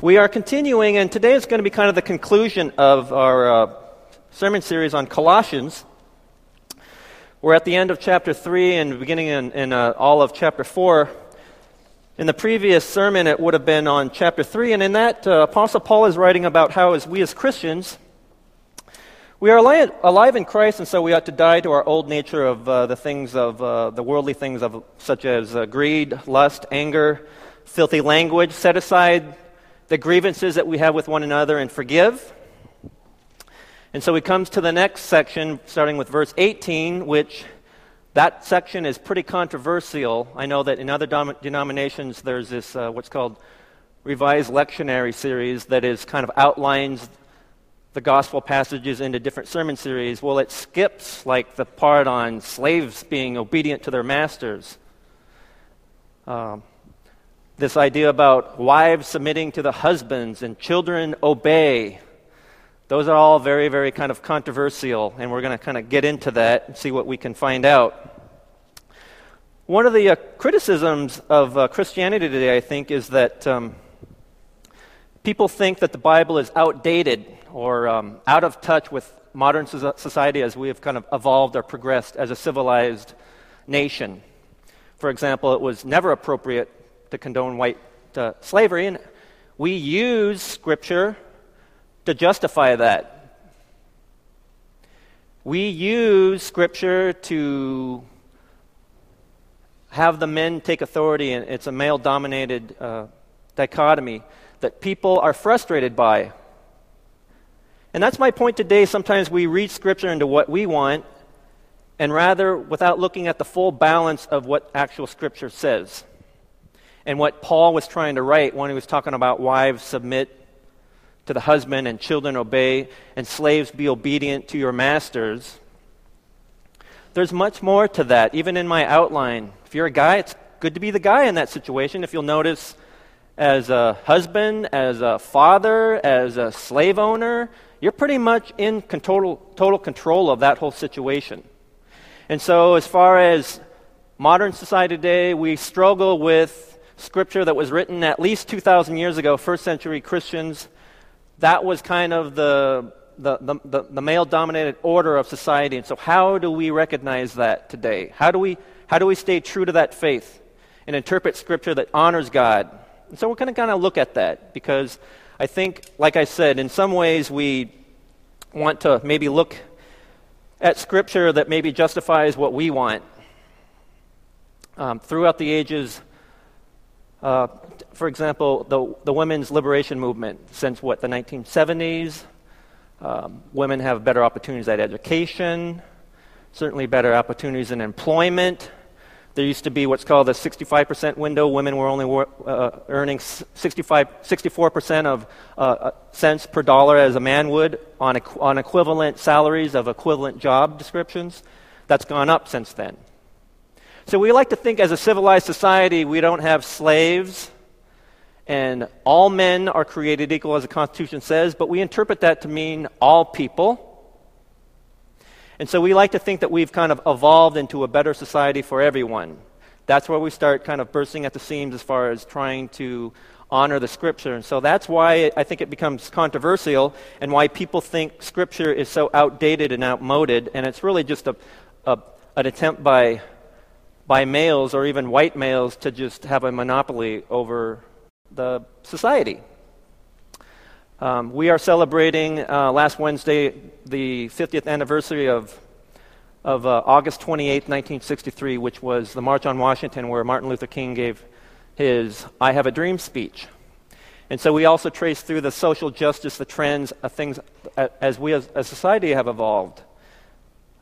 We are continuing, and today is going to be kind of the conclusion of our uh, sermon series on Colossians. We're at the end of chapter 3 and beginning in, in uh, all of chapter 4. In the previous sermon, it would have been on chapter 3, and in that, uh, Apostle Paul is writing about how, as we as Christians, we are alive, alive in Christ, and so we ought to die to our old nature of uh, the things of uh, the worldly things of such as uh, greed, lust, anger, filthy language. Set aside the grievances that we have with one another and forgive. And so he comes to the next section, starting with verse 18, which that section is pretty controversial. I know that in other dom- denominations there's this, uh, what's called revised lectionary series that is kind of outlines the gospel passages into different sermon series. Well, it skips like the part on slaves being obedient to their masters. Um, this idea about wives submitting to the husbands and children obey. Those are all very, very kind of controversial, and we're going to kind of get into that and see what we can find out. One of the uh, criticisms of uh, Christianity today, I think, is that um, people think that the Bible is outdated or um, out of touch with modern society as we have kind of evolved or progressed as a civilized nation. For example, it was never appropriate to condone white uh, slavery, and we use Scripture to justify that. We use Scripture to have the men take authority, and it's a male dominated uh, dichotomy that people are frustrated by. And that's my point today. Sometimes we read Scripture into what we want, and rather without looking at the full balance of what actual Scripture says and what Paul was trying to write when he was talking about wives submit to the husband and children obey and slaves be obedient to your masters. There's much more to that, even in my outline. If you're a guy, it's good to be the guy in that situation. If you'll notice, as a husband, as a father, as a slave owner, you're pretty much in total, total control of that whole situation. And so, as far as modern society today, we struggle with scripture that was written at least 2,000 years ago, first century Christians, that was kind of the, the, the, the male dominated order of society. And so, how do we recognize that today? How do, we, how do we stay true to that faith and interpret scripture that honors God? And so, we're going to kind of look at that because I think, like I said, in some ways we want to maybe look at scripture that maybe justifies what we want. Um, throughout the ages, uh, for example, the, the women's liberation movement, since what, the 1970s, um, women have better opportunities at education, certainly better opportunities in employment. There used to be what's called the 65% window. Women were only uh, earning 65, 64% of uh, uh, cents per dollar as a man would on, equ- on equivalent salaries of equivalent job descriptions. That's gone up since then. So we like to think as a civilized society, we don't have slaves and all men are created equal, as the Constitution says, but we interpret that to mean all people. And so we like to think that we've kind of evolved into a better society for everyone. That's where we start kind of bursting at the seams as far as trying to honor the Scripture. And so that's why I think it becomes controversial and why people think Scripture is so outdated and outmoded. And it's really just a, a an attempt by by males or even white males to just have a monopoly over the society. Um, we are celebrating uh, last Wednesday the 50th anniversary of, of uh, August 28, 1963, which was the March on Washington, where Martin Luther King gave his I Have a Dream speech. And so we also trace through the social justice, the trends of things as we as a society have evolved.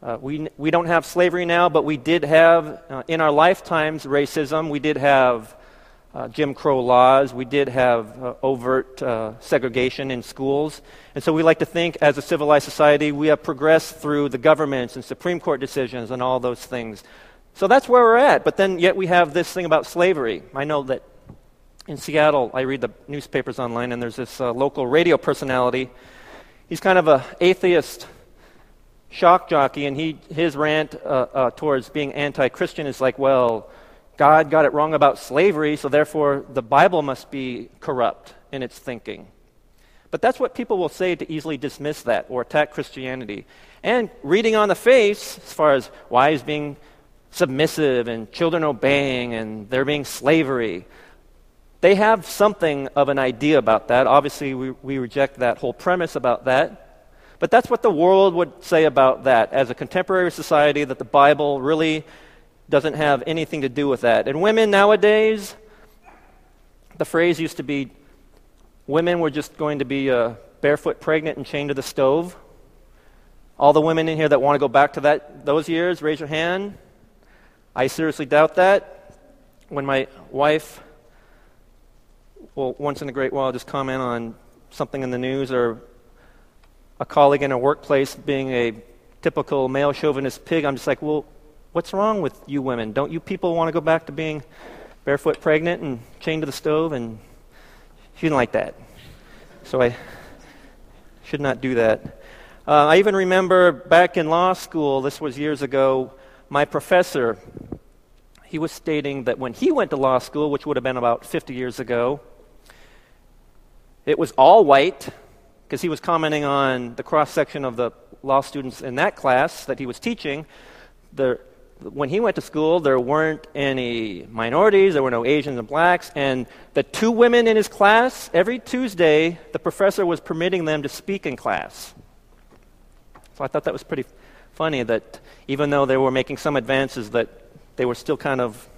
Uh, we, we don't have slavery now, but we did have, uh, in our lifetimes, racism. We did have uh, Jim Crow laws. We did have uh, overt uh, segregation in schools. And so we like to think, as a civilized society, we have progressed through the governments and Supreme Court decisions and all those things. So that's where we're at. But then, yet, we have this thing about slavery. I know that in Seattle, I read the newspapers online, and there's this local radio personality. He's kind of an atheist shock jockey, and he, his rant uh, uh, towards being anti Christian is like, well, God got it wrong about slavery, so therefore the Bible must be corrupt. in its thinking. But that's what people will say to easily dismiss that or attack Christianity. And reading on the face, as far as wives being submissive and children obeying and there being slavery, they have something of an idea about that. Obviously, we, we reject that whole premise about that. But that's what the world would say about that as a contemporary society, that the Bible really doesn't have anything to do with that. And women nowadays, the phrase used to be women were just going to be uh, barefoot pregnant and chained to the stove. All the women in here that want to go back to that, those years, raise your hand. I seriously doubt that. When my wife will once in a great while just comment on something in the news or a colleague in a workplace being a typical male chauvinist pig, I'm just like, well, what's wrong with you women? Don't you people want to go back to being barefoot pregnant and chained to the stove? And she didn't like that. So I should not do that. Uh, I even remember back in law school, this was years ago, my professor, he was stating that when he went to law school, which would have been about 50 years ago, it was all white, because he was commenting on the cross section of the law students in that class that he was teaching. When he went to school, there weren't any minorities, there were no Asians and blacks, and the two women in his class, every Tuesday, the professor was permitting them to speak in class. So I thought that was pretty funny that even though they were making some advances, that they were still kind of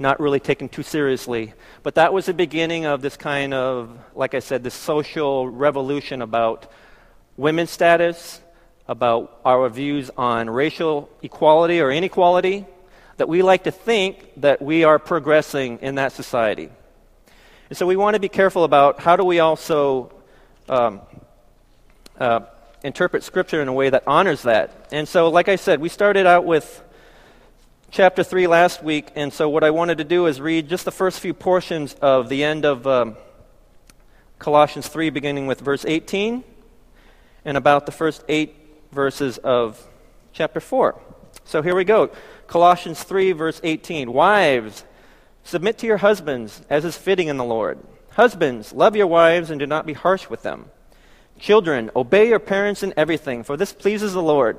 not really taken too seriously. But that was the beginning of this kind of, like I said, this social revolution about women's status, about our views on racial equality or inequality, that we like to think that we are progressing in that society. And so we want to be careful about how do we also um, uh, interpret Scripture in a way that honors that. And so, like I said, we started out with chapter 3 last week, and so what I wanted to do is read just the first few portions of the end of um, Colossians 3, beginning with verse 18, and about the first eight verses of chapter 4. So here we go. Colossians 3, verse 18. Wives, submit to your husbands as is fitting in the Lord. Husbands, love your wives and do not be harsh with them. Children, obey your parents in everything, for this pleases the Lord.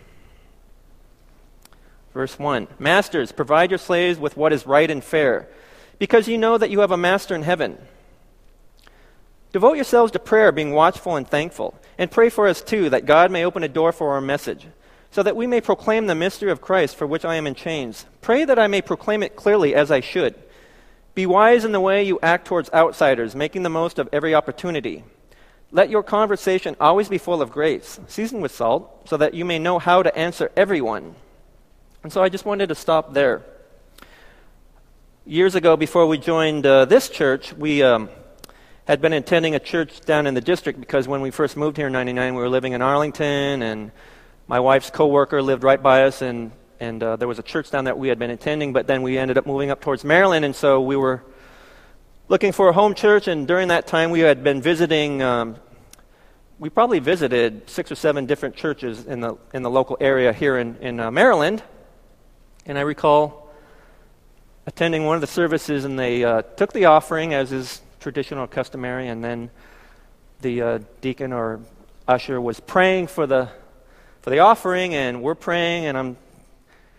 Verse 1 Masters, provide your slaves with what is right and fair, because you know that you have a master in heaven. Devote yourselves to prayer, being watchful and thankful. And pray for us too, that God may open a door for our message, so that we may proclaim the mystery of Christ for which I am in chains. Pray that I may proclaim it clearly as I should. Be wise in the way you act towards outsiders, making the most of every opportunity. Let your conversation always be full of grace, seasoned with salt, so that you may know how to answer everyone. And so I just wanted to stop there. Years ago, before we joined uh, this church, we um, had been attending a church down in the district because when we first moved here in 99, we were living in Arlington, and my wife's coworker lived right by us, and, and uh, there was a church down that we had been attending, but then we ended up moving up towards Maryland, and so we were looking for a home church, and during that time we had been visiting. Um, we probably visited six or seven different churches in the, in the local area here in, in uh, Maryland. And I recall attending one of the services, and they uh, took the offering, as is traditional customary, and then the uh, deacon or usher was praying for the for the offering, and we're praying, and I'm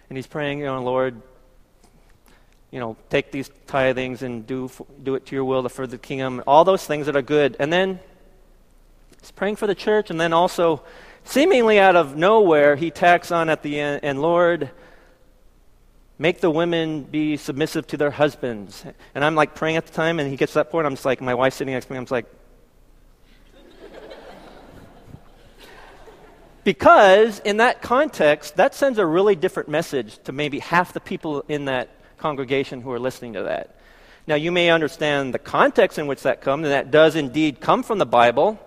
and he's praying, you know, Lord, you know, take these tithings and do do it to your will to further the kingdom, all those things that are good, and then he's praying for the church, and then also, seemingly out of nowhere, he tacks on at the end, and Lord make the women be submissive to their husbands. And I'm like praying at the time, and he gets to that point. I'm just like, my wife's sitting next to me. I'm just like, because in that context, that sends a really different message to maybe half the people in that congregation who are listening to that. Now, you may understand the context in which that comes, and that does indeed come from the Bible.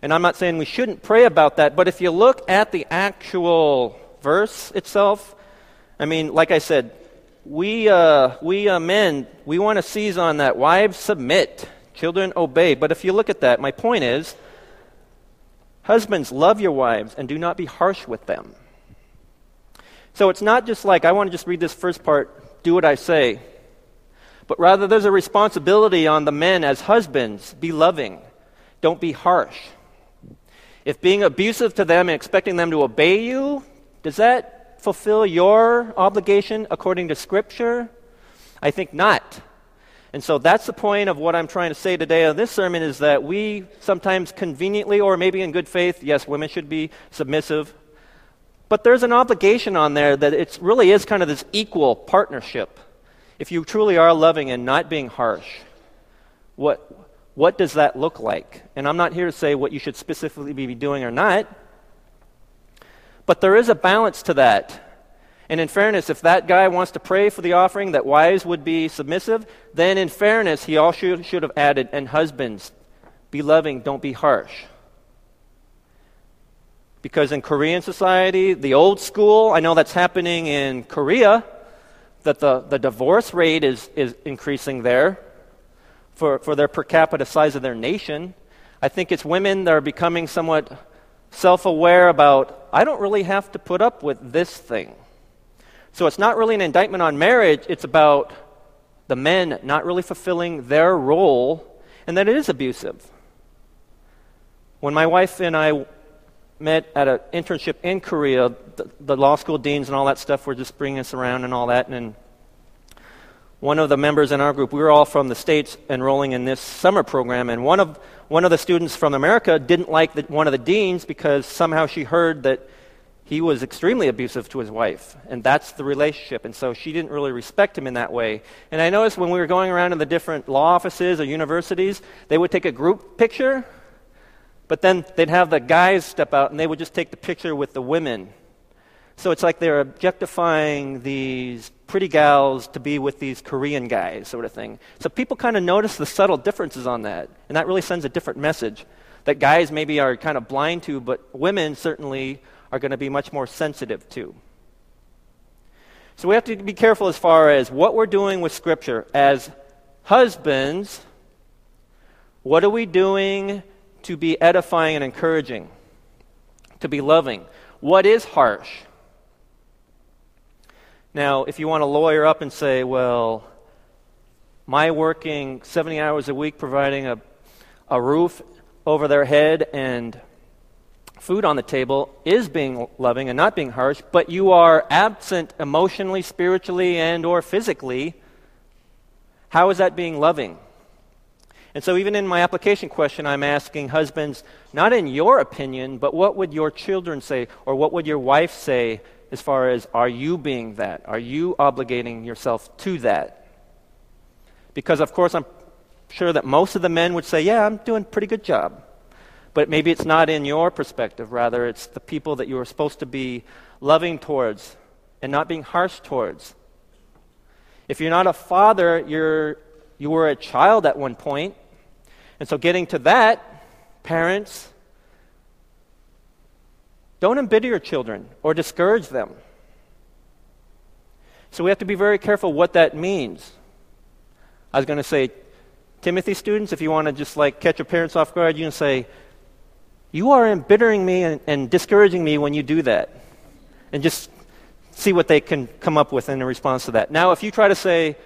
And I'm not saying we shouldn't pray about that, but if you look at the actual verse itself, I mean, like I said, we, uh, we uh, men, we want to seize on that. Wives, submit. Children, obey. But if you look at that, my point is husbands, love your wives and do not be harsh with them. So it's not just like, I want to just read this first part, do what I say. But rather, there's a responsibility on the men as husbands be loving, don't be harsh. If being abusive to them and expecting them to obey you, does that fulfill your obligation according to Scripture? I think not. And so that's the point of what I'm trying to say today on this sermon is that we sometimes conveniently or maybe in good faith, yes, women should be submissive. But there's an obligation on there that it really is kind of this equal partnership. If you truly are loving and not being harsh, what, what does that look like? And I'm not here to say what you should specifically be doing or not, but there is a balance to that. And in fairness, if that guy wants to pray for the offering that wives would be submissive, then in fairness, he also should have added, and husbands, be loving, don't be harsh. Because in Korean society, the old school, I know that's happening in Korea, that the, the divorce rate is, is increasing there for, for their per capita size of their nation. I think it's women that are becoming somewhat self aware about, I don't really have to put up with this thing. So it's not really an indictment on marriage, it's about the men not really fulfilling their role, and that it is abusive. When my wife and I met at an internship in Korea, the, the, law school deans and all that stuff were just bringing us around and all that. And one of the members in our group, we were all from the States enrolling in this summer program, and one of, one of the students from America didn't like the, one of the deans because somehow she heard that he was extremely abusive to his wife, and that's the relationship. And so she didn't really respect him in that way. And I noticed when we were going around in the different law offices or universities, they would take a group picture, but then they'd have the guys step out and they would just take the picture with the women. So it's like they're objectifying these pretty gals to be with these Korean guys, sort of thing. So people kind of notice the subtle differences on that. And that really sends a different message that guys maybe are kind of blind to, but women certainly are going to be much more sensitive to. So we have to be careful as far as what we're doing with Scripture. As husbands, what are we doing to be edifying and encouraging? To be loving? What is harsh? Now, if you want to lawyer up and say, well, my working 70 hours a week providing a, a roof over their head and food on the table is being loving and not being harsh, but you are absent emotionally, spiritually, and or physically, how is that being loving? And so even in my application question I'm asking husbands not in your opinion, but what would your children say or what would your wife say as far as are you being that? Are you obligating yourself to that? Because, of course, I'm sure that most of the men would say, Yeah, I'm doing a pretty good job. But maybe it's not in your perspective. Rather, it's the people that you are supposed to be loving towards and not being harsh towards. If you're not a father, you're, you were a child at one point. And so, getting to that, parents, don't embitter your children or discourage them. So we have to be very careful what that means. I was going to say, Timothy students, if you want to just like catch your parents off guard, you can say, You are embittering me and, and discouraging me when you do that. And just see what they can come up with in response to that. Now, if you try to say,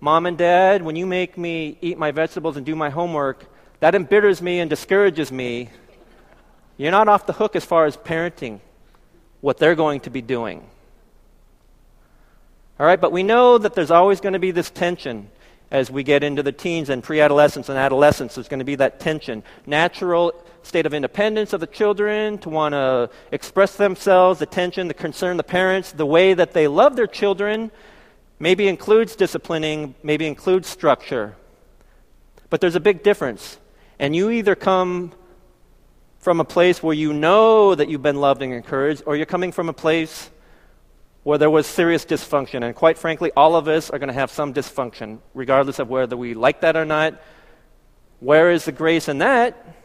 Mom and Dad, when you make me eat my vegetables and do my homework, that embitters me and discourages me, you're not off the hook as far as parenting what they're going to be doing. All right, but we know that there's always going to be this tension as we get into the teens and pre adolescence and adolescence. There's going to be that tension. Natural state of independence of the children, to want to express themselves, the tension, the concern, the parents, the way that they love their children maybe includes disciplining, maybe includes structure. But there's a big difference. And you either come from a place where you know that you've been loved and encouraged, or you're coming from a place where there was serious dysfunction. And quite frankly, all of us are going to have some dysfunction, regardless of whether we like that or not. Where is the grace in that?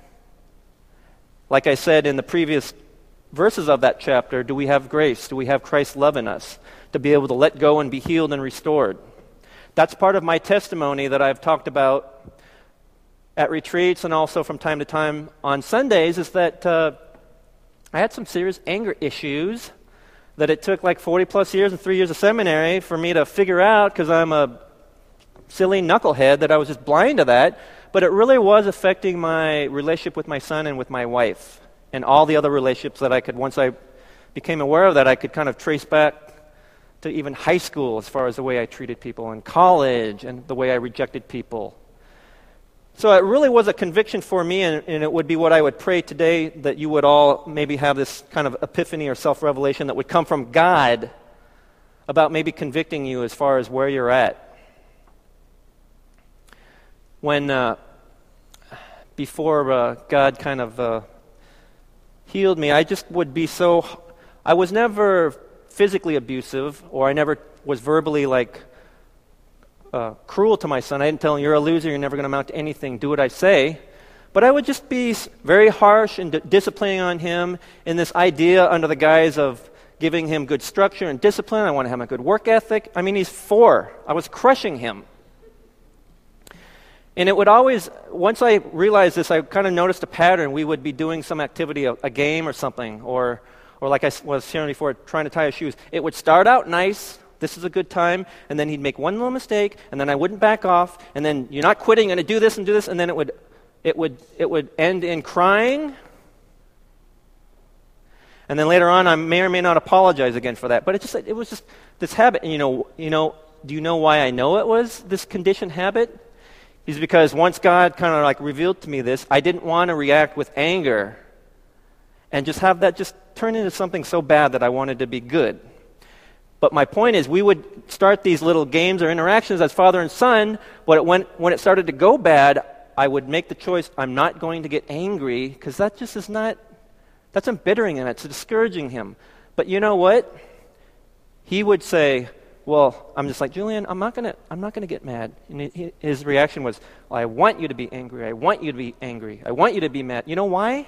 Like I said in the previous verses of that chapter, do we have grace? Do we have Christ's love in us to be able to let go and be healed and restored? That's part of my testimony that I've talked about at retreats and also from time to time on Sundays is that uh, I had some serious anger issues that it took like 40 plus years and three years of seminary for me to figure out because I'm a silly knucklehead that I was just blind to that. But it really was affecting my relationship with my son and with my wife and all the other relationships that I could, once I became aware of that, I could kind of trace back to even high school as far as the way I treated people, and college, and the way I rejected people. So it really was a conviction for me, and, and, it would be what I would pray today that you would all maybe have this kind of epiphany or self revelation that would come from God about maybe convicting you as far as where you're at. When, uh, before uh, God kind of uh, healed me, I just would be so. I was never physically abusive, or I never was verbally like uh, cruel to my son. I didn't tell him, You're a loser, you're never going to amount to anything, do what I say. But I would just be very harsh and d- disciplining on him in this idea under the guise of giving him good structure and discipline. I want to have a good work ethic. I mean, he's four. I was crushing him. And it would always, once I realized this, I kind of noticed a pattern. We would be doing some activity, a, a game or something, or, or like I was sharing before, trying to tie his shoes. It would start out nice, this is a good time. And then he'd make one little mistake, and then I wouldn't back off. And then you're not quitting, you're going to do this and do this. And then it would, it, would, it would end in crying. And then later on, I may or may not apologize again for that. But it, just, it was just this habit. And you know, you know, do you know why I know it was this conditioned habit? Is because once God kind of like revealed to me this, I didn't want to react with anger and just have that just turn into something so bad that I wanted to be good. But my point is, we would start these little games or interactions as father and son, but it went, when it started to go bad, I would make the choice I'm not going to get angry because that just is not, that's embittering him, it's discouraging him. But you know what? He would say, well, I'm just like, Julian, I'm not going to I'm not going to get mad. And he, his reaction was, well, I want you to be angry. I want you to be angry. I want you to be mad. You know why?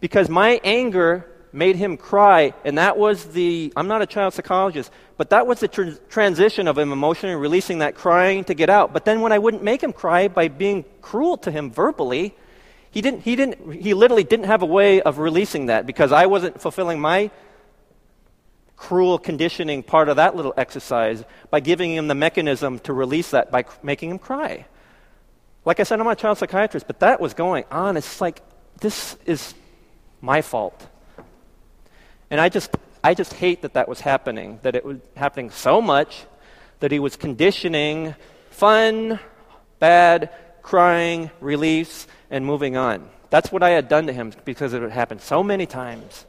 Because my anger made him cry. And that was the, I'm not a child psychologist, but that was the tr- transition of him emotionally releasing that crying to get out. But then when I wouldn't make him cry by being cruel to him verbally, he didn't, he didn't, he literally didn't have a way of releasing that because I wasn't fulfilling my cruel conditioning part of that little exercise by giving him the mechanism to release that by making him cry. Like I said, I'm a child psychiatrist, but that was going on. It's like, this is my fault. And I just, I just hate that that was happening, that it was happening so much that he was conditioning fun, bad, crying, release, and moving on. That's what I had done to him because it had happened so many times.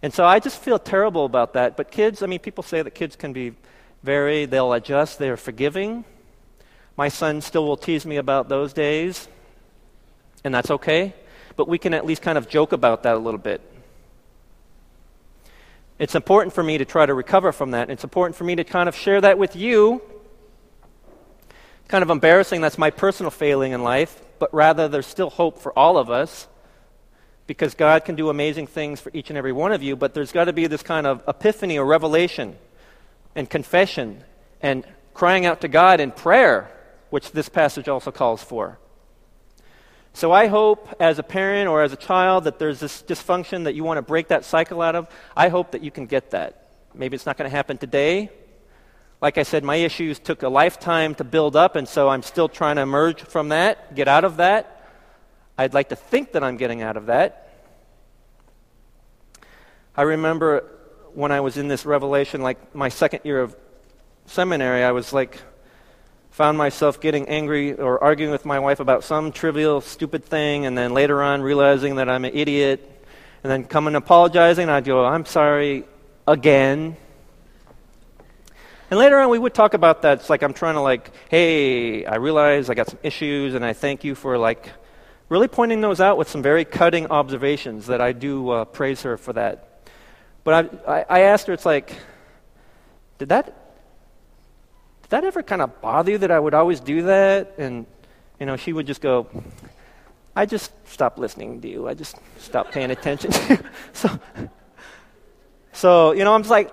And so I just feel terrible about that. But kids, I mean, people say that kids can be very, they'll adjust, they're forgiving. My son still will tease me about those days, and that's okay. But we can at least kind of joke about that a little bit. It's important for me to try to recover from that. It's important for me to kind of share that with you. Kind of embarrassing, that's my personal failing in life, but rather there's still hope for all of us because God can do amazing things for each and every one of you, but there's got to be this kind of epiphany or revelation and confession and crying out to God in prayer, which this passage also calls for. So I hope as a parent or as a child that there's this dysfunction that you want to break that cycle out of. I hope that you can get that. Maybe it's not going to happen today. Like I said, my issues took a lifetime to build up, and so I'm still trying to emerge from that, get out of that. I'd like to think that I'm getting out of that. I remember when I was in this revelation, like my second year of seminary, I was like, found myself getting angry or arguing with my wife about some trivial, stupid thing, and then later on realizing that I'm an idiot, and then coming apologizing, and I'd go, I'm sorry again. And later on, we would talk about that. It's like I'm trying to, like, hey, I realize I got some issues, and I thank you for, like, really pointing those out with some very cutting observations that I do uh, praise her for that. But I, I, I asked her, it's like, did that, did that ever kind of bother you that I would always do that? And, you know, she would just go, I just stopped listening to you. I just stopped paying attention. To you. So, so, you know, I'm just like,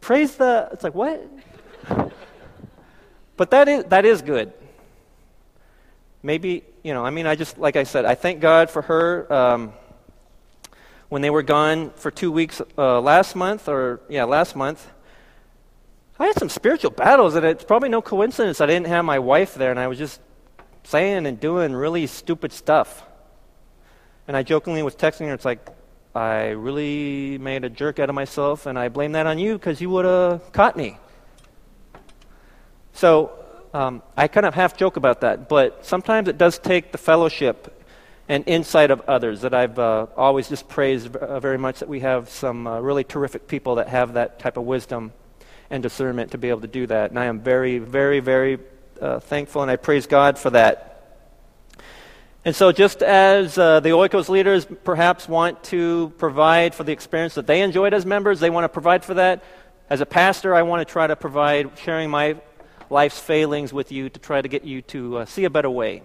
praise the, it's like, what? but that is, that is good. Maybe, you know, I mean, I just, like I said, I thank God for her. Um, when they were gone for two weeks uh, last month, or yeah, last month, I had some spiritual battles, and it's probably no coincidence I didn't have my wife there, and I was just saying and doing really stupid stuff. And I jokingly was texting her, it's like, I really made a jerk out of myself, and I blame that on you because you would have caught me. So um, I kind of half joke about that, but sometimes it does take the fellowship and insight of others that I've uh, always just praised uh, very much that we have some uh, really terrific people that have that type of wisdom and discernment to be able to do that. And I am very, very, very uh, thankful, and I praise God for that. And so, just as uh, the Oikos leaders perhaps want to provide for the experience that they enjoyed as members, they want to provide for that. As a pastor, I want to try to provide sharing my life's failings with you to try to get you to uh, see a better way.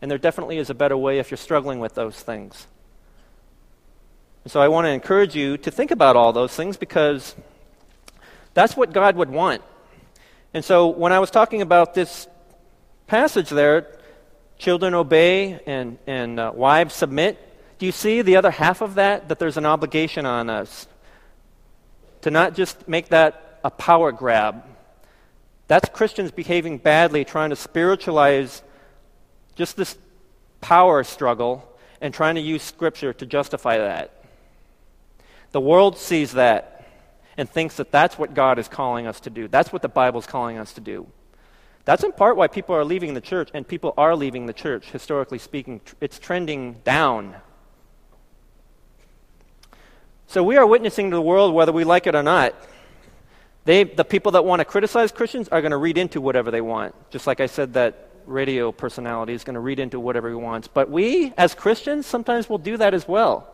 And there definitely is a better way if you're struggling with those things. And so, I want to encourage you to think about all those things because that's what God would want. And so when I was talking about this passage there, children obey and, and uh, wives submit, do you see the other half of that? That there's an obligation on us to not just make that a power grab. That's Christians behaving badly, trying to spiritualize just this power struggle and trying to use Scripture to justify that. The world sees that and thinks that that's what God is calling us to do. That's what the Bible is calling us to do. That's in part why people are leaving the church, and people are leaving the church, historically speaking. It's trending down. So we are witnessing to the world whether we like it or not. They, the people that want to criticize Christians are going to read into whatever they want. Just like I said, that radio personality is going to read into whatever he wants. But we, as Christians, sometimes will do that as well.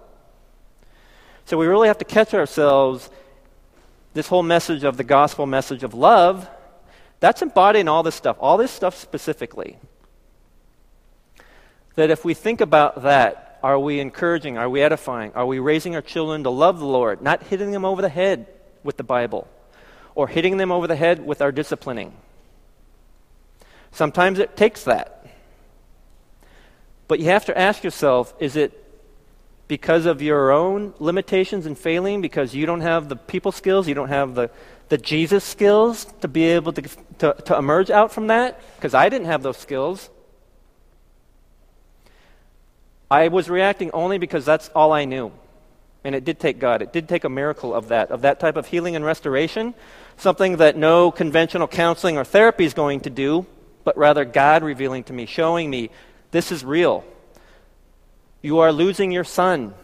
So we really have to catch ourselves this whole message of the gospel message of love, that's embodying all this stuff, all this stuff specifically. That if we think about that, are we encouraging? Are we edifying? Are we raising our children to love the Lord, not hitting them over the head with the Bible or hitting them over the head with our disciplining? Sometimes it takes that. But you have to ask yourself is it because of your own limitations and failing, because you don't have the people skills, you don't have the, the Jesus skills to be able to, to, to emerge out from that? Because I didn't have those skills. I was reacting only because that's all I knew. And it did take God. It did take a miracle of that, of that type of healing and restoration, something that no conventional counseling or therapy is going to do, but rather God revealing to me, showing me this is real. You are losing your son.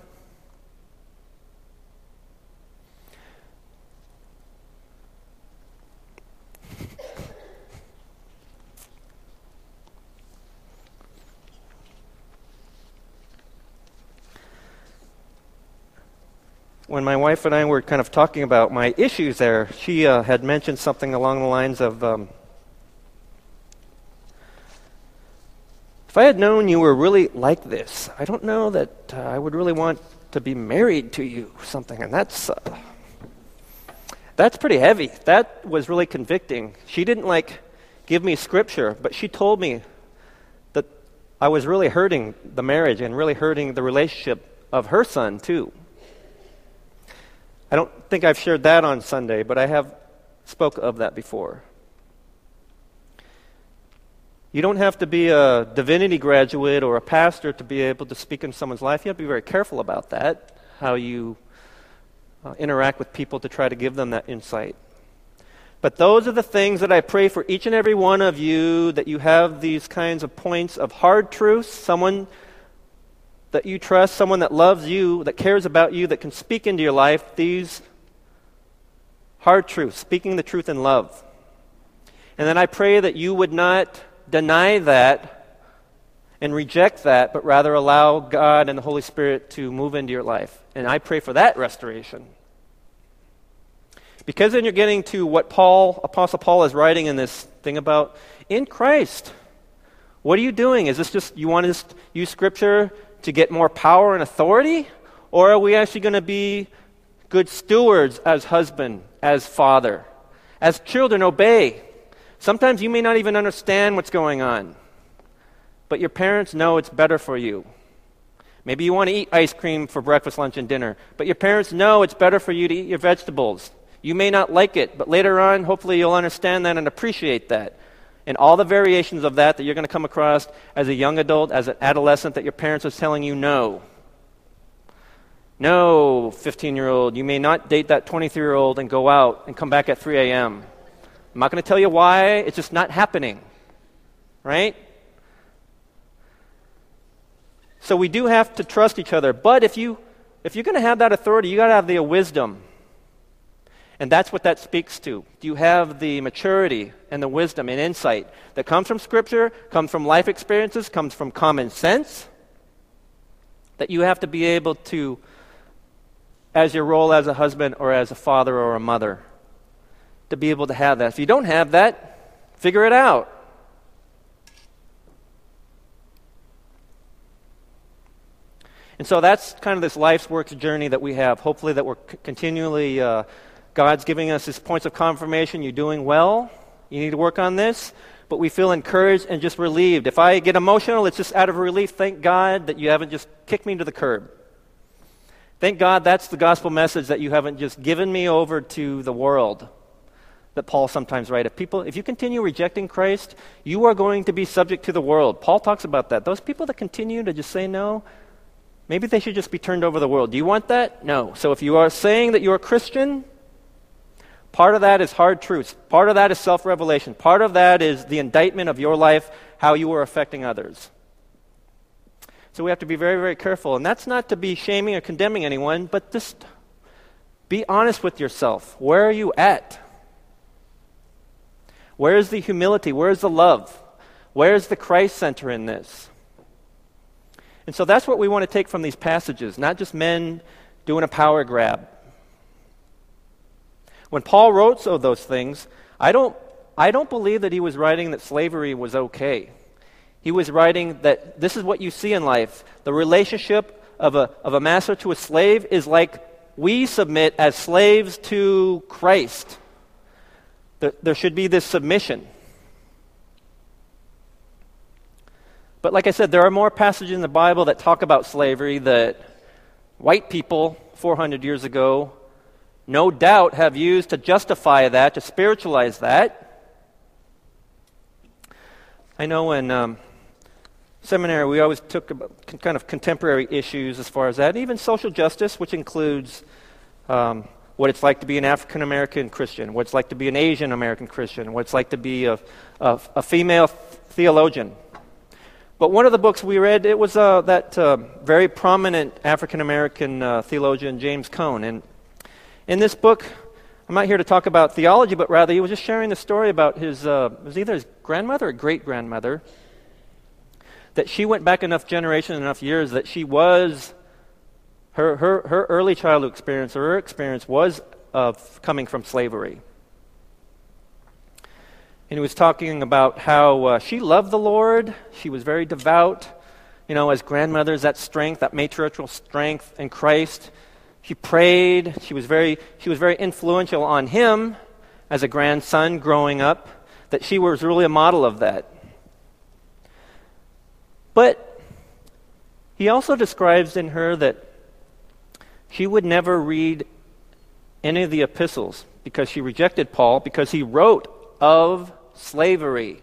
when my wife and I were kind of talking about my issues there, she uh, had mentioned something along the lines of um, If I had known you were really like this, I don't know that uh, I would really want to be married to you something. And that's, uh, that's pretty heavy. That was really convicting. She didn't like give me scripture, but she told me that I was really hurting the marriage and really hurting the relationship of her son, too. I don't think I've shared that on Sunday, but I have spoke of that before. You don't have to be a divinity graduate or a pastor to be able to speak in someone's life. You have to be very careful about that, how you uh, interact with people to try to give them that insight. But those are the things that I pray for each and every one of you that you have these kinds of points of hard truths, someone that you trust, someone that loves you, that cares about you, that can speak into your life, these hard truths, speaking the truth in love. And then I pray that you would not deny that and reject that, but rather allow God and the Holy Spirit to move into your life. And I pray for that restoration. Because then you're getting to what Paul, Apostle Paul, is writing in this thing about in Christ. What are you doing? Is this just you want to use Scripture to get more power and authority? Or are we actually going to be good stewards as husband, as father? As children, obey. Sometimes you may not even understand what's going on, but your parents know it's better for you. Maybe you want to eat ice cream for breakfast, lunch, and dinner, but your parents know it's better for you to eat your vegetables. You may not like it, but later on, hopefully, you'll understand that and appreciate that. And all the variations of that that you're going to come across as a young adult, as an adolescent, that your parents are telling you no. No, 15 year old, you may not date that 23 year old and go out and come back at 3 a.m. I'm not going to tell you why, it's just not happening. Right? So we do have to trust each other. But if, you, if you're going to have that authority, you got to have the wisdom. And that's what that speaks to. Do you have the maturity and the wisdom and insight that comes from Scripture, comes from life experiences, comes from common sense? That you have to be able to as your role as a husband or as a father or a mother. To be able to have that. If you don't have that, figure it out. And so that's kind of this life's work journey that we have. Hopefully, that we're continually, uh, God's giving us these points of confirmation. You're doing well. You need to work on this. But we feel encouraged and just relieved. If I get emotional, it's just out of relief. Thank God that you haven't just kicked me to the curb. Thank God that's the gospel message that you haven't just given me over to the world. That Paul sometimes writes. If people, if you continue rejecting Christ, you are going to be subject to the world. Paul talks about that. Those people that continue to just say no, maybe they should just be turned over the world. Do you want that? No. So if you are saying that you're a Christian, part of that is hard truths. Part of that is self revelation. Part of that is the indictment of your life, how you are affecting others. So we have to be very, very careful. And that's not to be shaming or condemning anyone, but just be honest with yourself. Where are you at? Where is the humility? Where is the love? Where is the Christ center in this? And so that's what we want to take from these passages, not just men doing a power grab. When Paul wrote of those things, I don't, I don't believe that he was writing that slavery was okay. He was writing that this is what you see in life. The relationship of a, of a master to a slave is like we submit as slaves to Christ. There, there should be this submission. But like I said, there are more passages in the Bible that talk about slavery that white people 400 years ago no doubt have used to justify that, to spiritualize that. I know in um, seminary, we always took kind of contemporary issues as far as that, even social justice, which includes um, what it's like to be an African American Christian, what it's like to be an Asian American Christian, what it's like to be a, a, a female theologian. But one of the books we read, it was uh, that uh, very prominent African American uh, theologian, James Cone. And in this book, I'm not here to talk about theology, but rather he was just sharing the story about his, uh, it was either his grandmother or great grandmother, that she went back enough generations, enough years that she was, her, her, her early childhood experience or her experience was of coming from slavery. And he was talking about how uh, she loved the Lord, she was very devout. You know, as grandmothers, that strength, that matriarchal strength in Christ. She prayed. She was very, she was very influential on him as a grandson growing up, that she was really a model of that. But he also describes in her that she would never read any of the epistles because she rejected Paul because he wrote of slavery.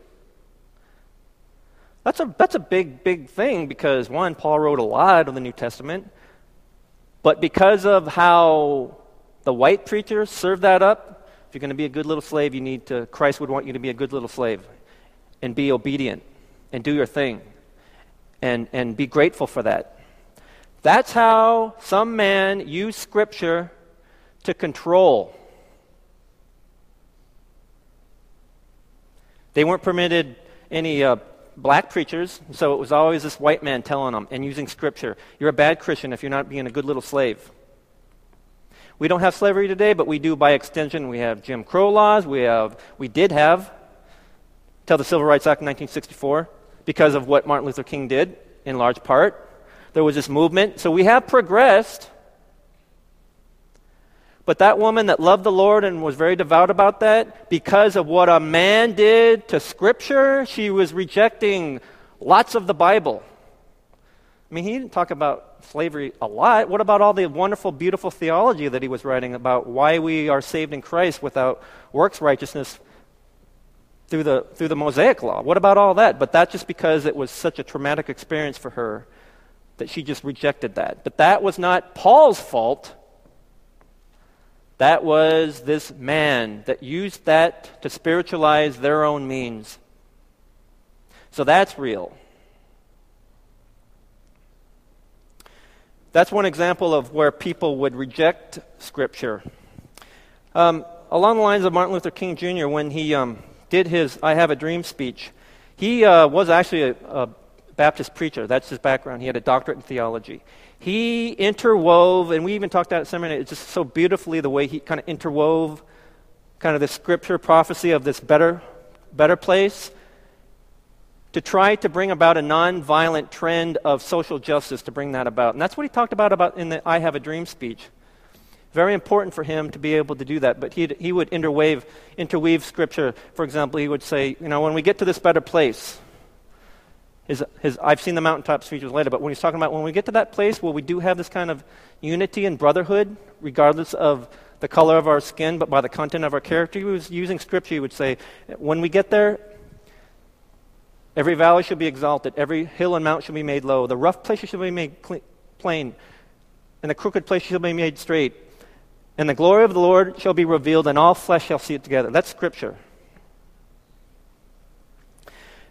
That's a, that's a big, big thing because, one, Paul wrote a lot of the New Testament, but because of how the white preachers served that up, if you're going to be a good little slave, you need to, Christ would want you to be a good little slave and be obedient and do your thing and, and be grateful for that. That's how some man used Scripture to control. They weren't permitted any uh, black preachers, so it was always this white man telling them and using Scripture. You're a bad Christian if you're not being a good little slave. We don't have slavery today, but we do by extension. We have Jim Crow laws. We, have, we did have, till the Civil Rights Act in 1964, because of what Martin Luther King did, in large part. There was this movement. So we have progressed. But that woman that loved the Lord and was very devout about that, because of what a man did to Scripture, she was rejecting lots of the Bible. I mean, he didn't talk about slavery a lot. What about all the wonderful, beautiful theology that he was writing about why we are saved in Christ without works righteousness through the, through the Mosaic law? What about all that? But that's just because it was such a traumatic experience for her that she just rejected that. But that was not Paul's fault. That was this man that used that to spiritualize their own means. So that's real. That's one example of where people would reject Scripture. Um, along the lines of Martin Luther King Jr., when he um, did his I Have a Dream speech, he uh, was actually a, a Baptist preacher. That's his background. He had a doctorate in theology. He interwove, and we even talked about it seminary, it's just so beautifully the way he kind of interwove kind of the scripture prophecy of this better, better place to try to bring about a nonviolent trend of social justice to bring that about. And that's what he talked about, about in the I Have a Dream speech. Very important for him to be able to do that. But he he would interweave, interweave scripture. For example, he would say, you know, when we get to this better place, his, his I've seen the mountaintop speeches later, but when he's talking about when we get to that place where we do have this kind of unity and brotherhood, regardless of the color of our skin, but by the content of our character, he was using scripture. He would say, when we get there, Every valley shall be exalted, every hill and mount shall be made low, the rough places shall be made plain, and the crooked places shall be made straight. And the glory of the Lord shall be revealed, and all flesh shall see it together. That's scripture.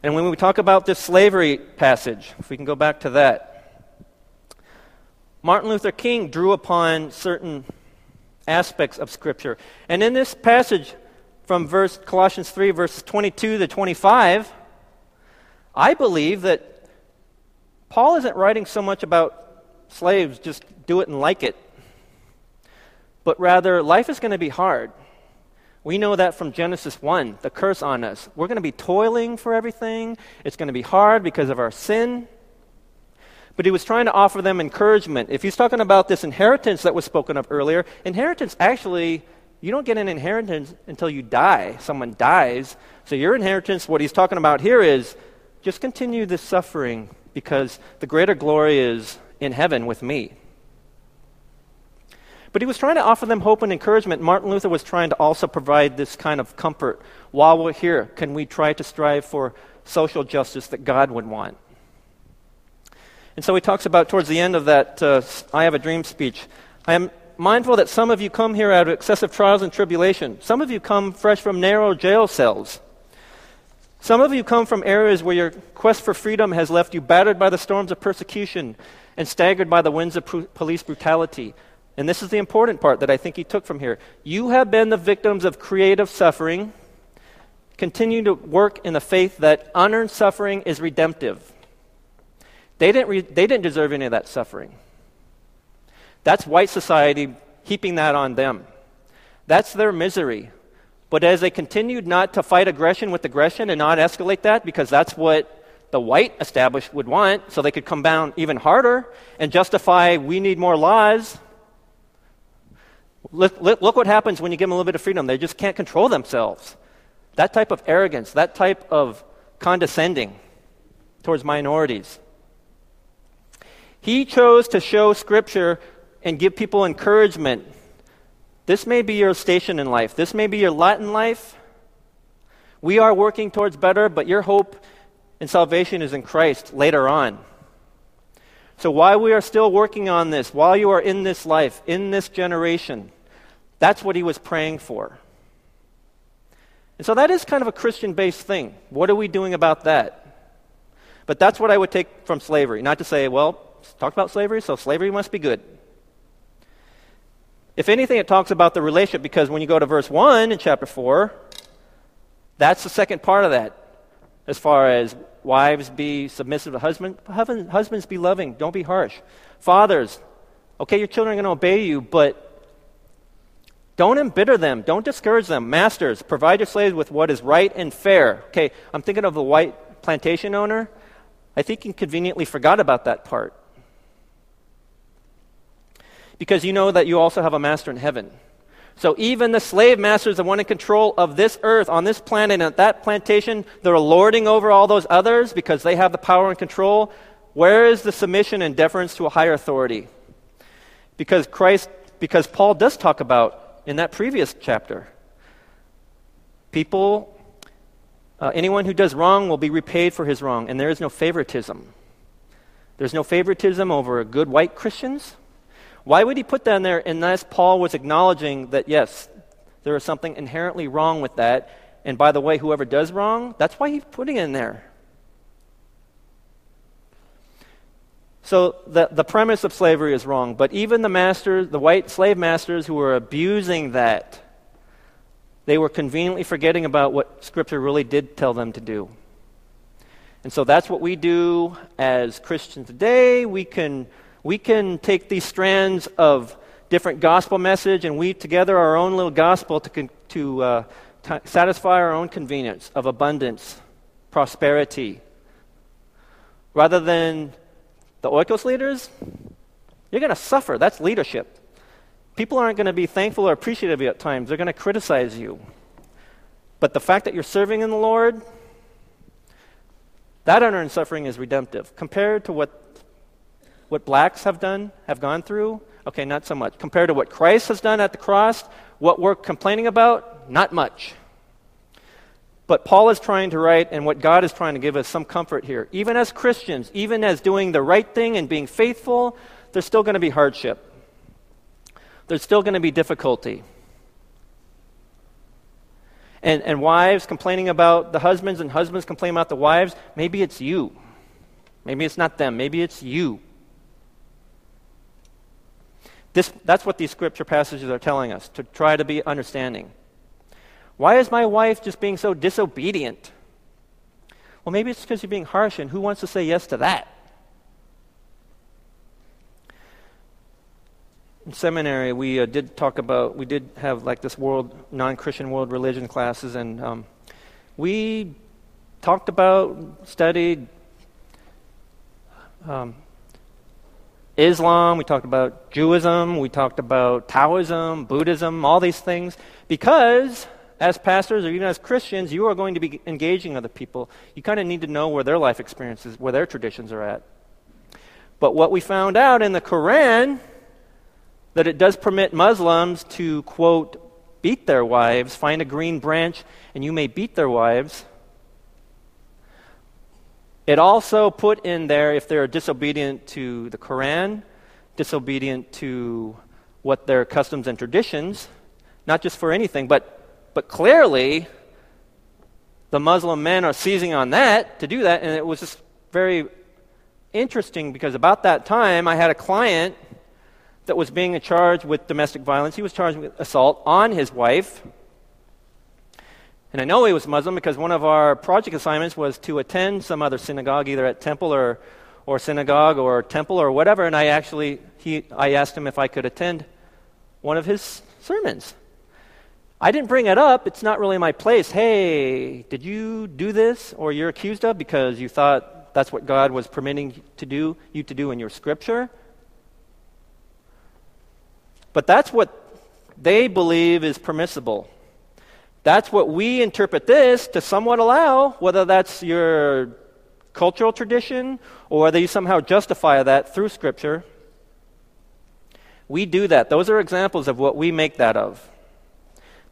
And when we talk about this slavery passage, if we can go back to that, Martin Luther King drew upon certain aspects of Scripture. And in this passage from verse Colossians 3, verses 22 to 25, I believe that Paul isn't writing so much about slaves, just do it and like it, but rather, life is going to be hard. We know that from Genesis 1, the curse on us. We're going to be toiling for everything. It's going to be hard because of our sin. But he was trying to offer them encouragement. If he's talking about this inheritance that was spoken of earlier, inheritance actually, you don't get an inheritance until you die. Someone dies. So your inheritance, what he's talking about here is just continue this suffering because the greater glory is in heaven with me. But he was trying to offer them hope and encouragement. Martin Luther was trying to also provide this kind of comfort. While we're here, can we try to strive for social justice that God would want? And so he talks about towards the end of that uh, I Have a Dream speech. I am mindful that some of you come here out of excessive trials and tribulation. Some of you come fresh from narrow jail cells. Some of you come from areas where your quest for freedom has left you battered by the storms of persecution and staggered by the winds of police brutality. And this is the important part that I think he took from here. You have been the victims of creative suffering. Continue to work in the faith that unearned suffering is redemptive. They didn't, re- they didn't deserve any of that suffering. That's white society heaping that on them. That's their misery. But as they continued not to fight aggression with aggression and not escalate that, because that's what the white established would want, so they could come down even harder and justify we need more laws. Look, look, what happens when you give them a little bit of freedom. They just can't control themselves. That type of arrogance, that type of condescending towards minorities. He chose to show Scripture and give people encouragement this may be your station in life. This may be your lot in life. We are working towards better, but your hope and salvation is in Christ later on. So while we are still working on this, while you are in this life, in this generation, that's what he was praying for. And so that is kind of a Christian based thing. What are we doing about that? But that's what I would take from slavery. Not to say, well, talk about slavery, so slavery must be good. If anything, it talks about the relationship because when you go to verse 1 in chapter 4, that's the second part of that. As far as wives be submissive to husbands, husbands be loving, don't be harsh. Fathers, okay, your children are going to obey you, but Don't embitter them. Don't discourage them. Masters, provide your slaves with what is right and fair. Okay, I'm thinking of the white plantation owner. I think he conveniently forgot about that part. Because you know that you also have a master in heaven. So even the slave masters, the one in control of this earth, on this planet, and at that plantation, they're lording over all those others because they have the power and control. Where is the submission and deference to a higher authority? Because Christ, because Paul does talk about in that previous chapter, people, uh, anyone who does wrong will be repaid for his wrong, and there is no favoritism. There's no favoritism over good white Christians why would he put that in there unless Paul was acknowledging that, yes, there is something inherently wrong with that? And by the way, whoever does wrong, that's why he's putting it in there. So the, the premise of slavery is wrong, but even the masters, the white slave masters who were abusing that, they were conveniently forgetting about what Scripture really did tell them to do. And so that's what we do as Christians today. We can we can take these strands of different gospel message and weave together our own little gospel to, to, uh, t- satisfy our own convenience of abundance, prosperity. Rather than the Oikos leaders, you're going to suffer. That's leadership. People aren't going to be thankful or appreciative of you at times. They're going to criticize you. But the fact that you're serving in the Lord, that unearned suffering is redemptive compared to what what blacks have done, have gone through? Okay, not so much. Compared to what Christ has done at the cross, what we're complaining about? Not much. But Paul is trying to write, and what God is trying to give us some comfort here. Even as Christians, even as doing the right thing and being faithful, there's still going to be hardship. There's still going to be difficulty. And, and wives complaining about the husbands, and husbands complaining about the wives, maybe it's you. Maybe it's not them. Maybe it's you. This, that's what these scripture passages are telling us, to try to be understanding. Why is my wife just being so disobedient? Well, maybe it's because you're being harsh, and who wants to say yes to that? In seminary, we uh, did talk about, we did have like this world, non Christian world religion classes, and um, we talked about, studied um, Islam, we talked about Judaism, we talked about Taoism, Buddhism, all these things, because as pastors or even as Christians, you are going to be engaging other people. You kind of need to know where their life experiences, where their traditions are at. But what we found out in the Quran, that it does permit Muslims to, quote, beat their wives, find a green branch, and you may beat their wives. It also put in there if they're disobedient to the Quran, disobedient to what their customs and traditions, not just for anything, but, but clearly the Muslim men are seizing on that to do that. And it was just very interesting because about that time I had a client that was being charged with domestic violence. He was charged with assault on his wife. And I know he was Muslim because one of our project assignments was to attend some other synagogue, either at temple or, or synagogue or temple or whatever. And I actually, he, I asked him if I could attend one of his sermons. I didn't bring it up. It's not really my place. Hey, did you do this or you're accused of because you thought that's what God was permitting to do, you to do in your scripture? But that's what they believe is permissible. That's what we interpret this to somewhat allow, whether that's your cultural tradition or whether you somehow justify that through Scripture. We do that. Those are examples of what we make that of.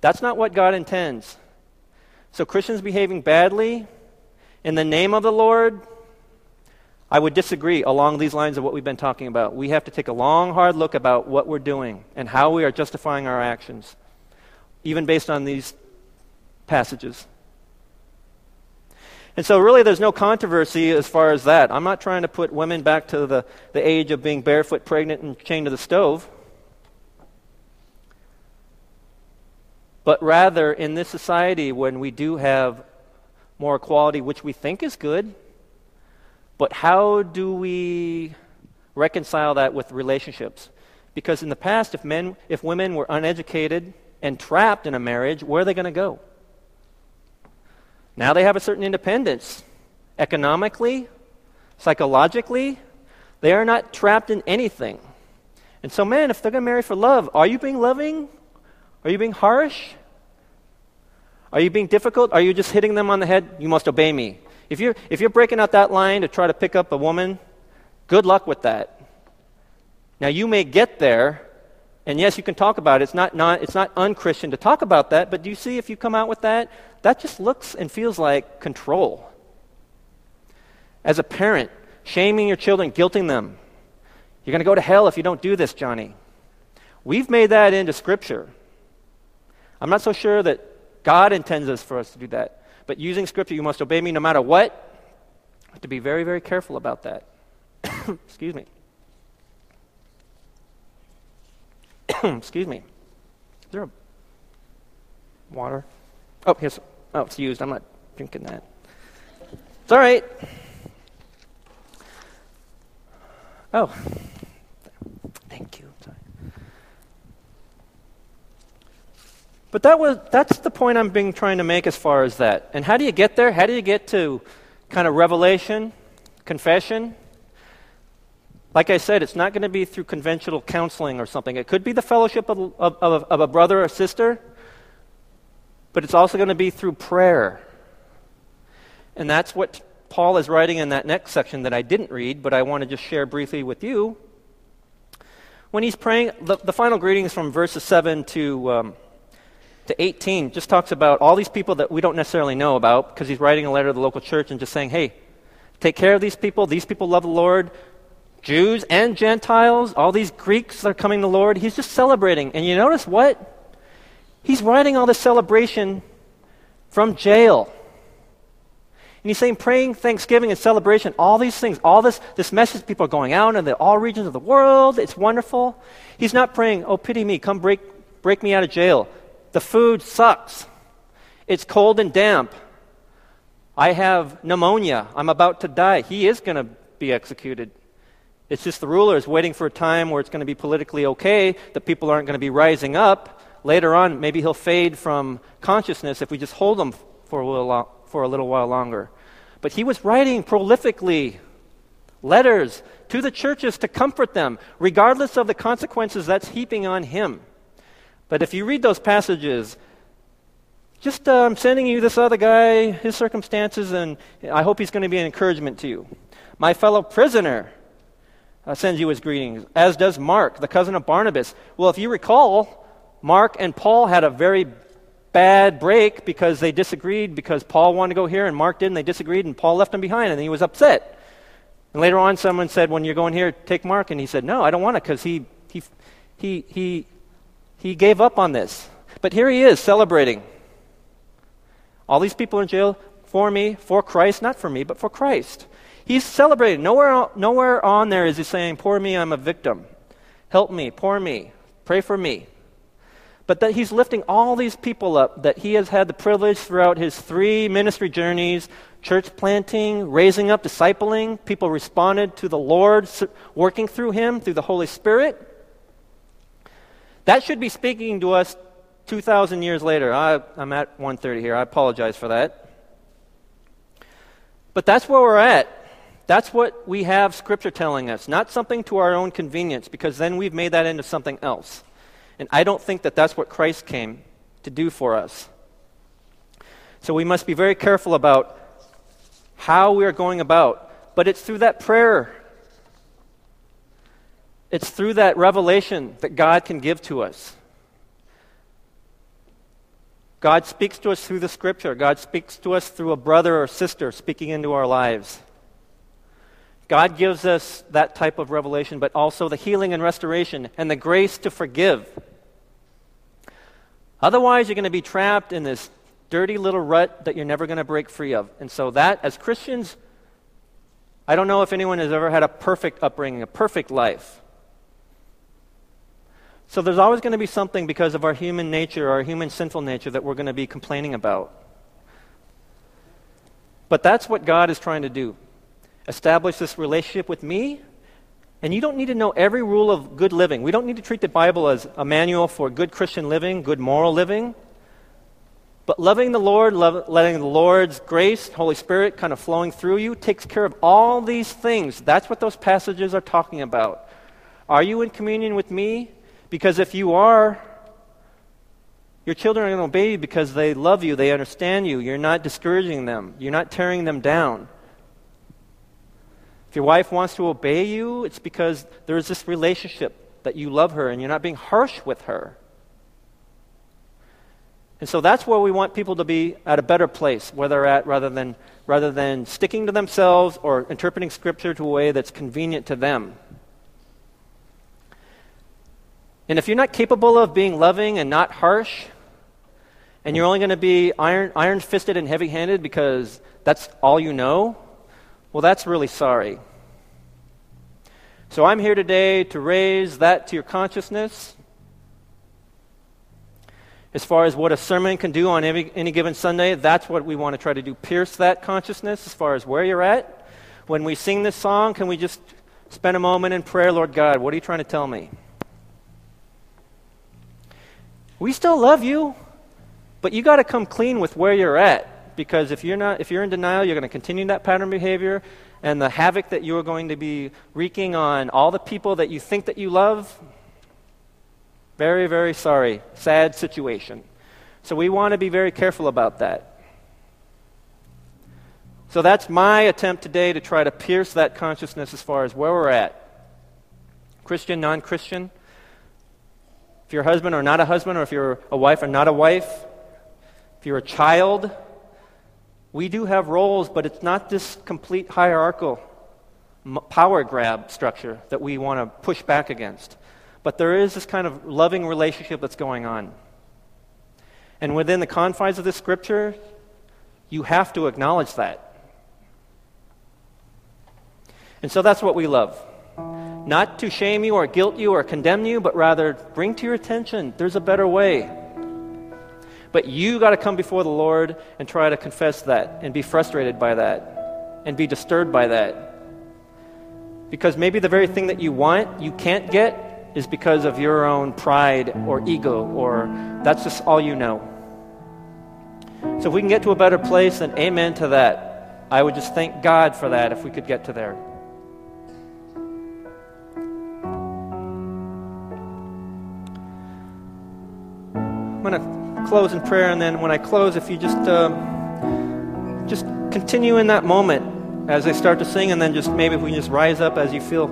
That's not what God intends. So, Christians behaving badly in the name of the Lord, I would disagree along these lines of what we've been talking about. We have to take a long, hard look about what we're doing and how we are justifying our actions, even based on these passages. And so, really, there's no controversy as far as that. I'm not trying to put women back to the, the age of being barefoot, pregnant, and chained to the stove. But rather, in this society, when we do have more equality, which we think is good, but how do we reconcile that with relationships? Because in the past, if, men, if women were uneducated, and trapped in a marriage, where are they going to go? Now they have a certain independence economically, psychologically. They are not trapped in anything. And so, man, if they're going to marry for love, are you being loving? Are you being harsh? Are you being difficult? Are you just hitting them on the head? You must obey me. If you're, if you're breaking out that line to try to pick up a woman, good luck with that. Now, you may get there, and yes, you can talk about it. It's not, not, it's not unchristian to talk about that, but do you see if you come out with that? That just looks and feels like control. As a parent, shaming your children, guilting them. You're going to go to hell if you don't do this, Johnny. We've made that into Scripture. I'm not so sure that God intends us for us to do that. But using Scripture, you must obey me no matter what. I have to be very, very careful about that. Excuse me. Excuse me. Is there a water? Oh, here's. Oh, it's used. I'm not drinking that. It's all right. Oh, thank you. Sorry. But that was that's the point I'm being trying to make as far as that. And how do you get there? How do you get to kind of revelation, confession? Like I said, it's not going to be through conventional counseling or something. It could be the fellowship of, of, of, of a brother or sister, but it's also going to be through prayer. And that's what Paul is writing in that next section that I didn't read, but I want to just share briefly with you. When he's praying, the, the final greetings from verses 7 to, um, to 18 just talks about all these people that we don't necessarily know about because he's writing a letter to the local church and just saying, hey, take care of these people. These people love the Lord. Jews and Gentiles, all these Greeks are coming to the Lord. He's just celebrating. And you notice what? He's writing all this celebration from jail. And he's saying praying, thanksgiving, and celebration, all these things, all this, this message, people are going out in the, all regions of the world. It's wonderful. He's not praying, oh, pity me, come break, break me out of jail. The food sucks. It's cold and damp. I have pneumonia. I'm about to die. He is going to be executed. It's just the ruler is waiting for a time where it's going to be politically okay, that people aren't going to be rising up. Later on, maybe he'll fade from consciousness if we just hold him for a little, for a little while longer. But he was writing prolifically letters to the churches to comfort them, regardless of the consequences that's heaping on him. But if you read those passages, just uh, I'm sending you this other guy, his circumstances, and I hope he's going to be an encouragement to you. My fellow prisoner, uh, sends you his greetings, as does Mark, the cousin of Barnabas. Well, if you recall, Mark and Paul had a very bad break because they disagreed because Paul wanted to go here and Mark didn't. They disagreed and Paul left him behind and he was upset. And later on, someone said, When you're going here, take Mark. And he said, No, I don't want it because he, he, he, he, he gave up on this. But here he is celebrating. All these people in jail for me, for Christ, not for me, but for Christ. He's celebrating. Nowhere, nowhere on there is he saying, Poor me, I'm a victim. Help me, poor me, pray for me. But that he's lifting all these people up that he has had the privilege throughout his three ministry journeys church planting, raising up, discipling. People responded to the Lord working through him, through the Holy Spirit. That should be speaking to us 2,000 years later. I, am at 130 here. I apologize for that. But that's where we're at. That's what we have Scripture telling us, not something to our own convenience, because then we've made that into something else. And I don't think that that's what Christ came to do for us. So we must be very careful about how we are going about. But it's through that prayer, it's through that revelation that God can give to us. God speaks to us through the scripture. God speaks to us through a brother or sister speaking into our lives. God gives us that type of revelation, but also the healing and restoration and the grace to forgive. Otherwise, you're going to be trapped in this dirty little rut that you're never going to break free of. And so, that, as Christians, I don't know if anyone has ever had a perfect upbringing, a perfect life. So, there's always going to be something because of our human nature, our human sinful nature, that we're going to be complaining about. But that's what God is trying to do establish this relationship with me And you don't need to know every rule of good living. We don't need to treat the Bible as a manual for good Christian living, good moral living. But loving the Lord, love, letting the Lord's grace, Holy Spirit kind of flowing through you, takes care of all these things. That's what those passages are talking about. Are you in communion with me? Because if you are, your children are going to obey you because they love you, they understand you. You're not discouraging them, you're not tearing them down. If your wife wants to obey you, it's because there's this relationship that you love her and you're not being harsh with her. And so that's where we want people to be at a better place, where they're at, rather than, rather than sticking to themselves or interpreting Scripture to a way that's convenient to them. And if you're not capable of being loving and not harsh, and you're only going to be iron, iron fisted and heavy handed because that's all you know, well, that's really sorry. So I'm here today to raise that to your consciousness. As far as what a sermon can do on any, any given Sunday, that's what we want to try to do. Pierce that consciousness as far as where you're at. When we sing this song, can we just spend a moment in prayer? Lord God, what are you trying to tell me? We still love you, but you got to come clean with where you're at because if you're not if you're in denial you're going to continue that pattern behavior and the havoc that you're going to be wreaking on all the people that you think that you love very very sorry. Sad situation. So we want to be very careful about that. So that's my attempt today to try to pierce that consciousness as far as where we're at. Christian non-christian if you're a husband or not a husband or if you're a wife or not a wife if you're a child we do have roles, but it's not this complete hierarchical power grab structure that we want to push back against. But there is this kind of loving relationship that's going on. And within the confines of this scripture, you have to acknowledge that. And so that's what we love. Not to shame you or guilt you or condemn you, but rather bring to your attention there's a better way. But you got to come before the Lord and try to confess that and be frustrated by that and be disturbed by that. Because maybe the very thing that you want, you can't get, is because of your own pride or ego, or that's just all you know. So if we can get to a better place, then amen to that. I would just thank God for that if we could get to there. I'm going to close in prayer, and then when I close, if you just um, just continue in that moment as I start to sing, and then just maybe if we can just rise up as you feel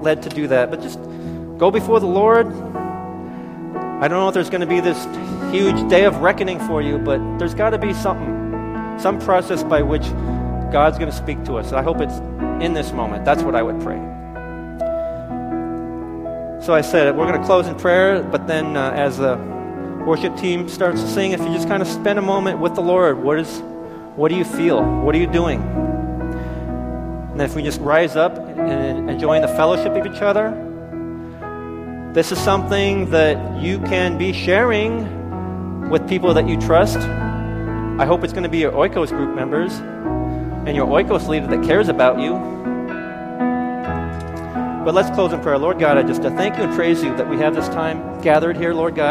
led to do that. But just go before the Lord. I don't know if there's going to be this huge day of reckoning for you, but there's got to be something, some process by which God's going to speak to us. I hope it's in this moment. That's what I would pray. So I said we're going to close in prayer, but then uh, as the worship team starts to sing, if you just kind of spend a moment with the Lord, what is what do you feel? What are you doing? And if we just rise up and enjoying the fellowship of each other, this is something that you can be sharing with people that you trust. I hope it's going to be your Oikos group members and your Oikos leader that cares about you. But let's close in prayer. Lord God, I just thank you and praise you that we have this time gathered here, Lord God.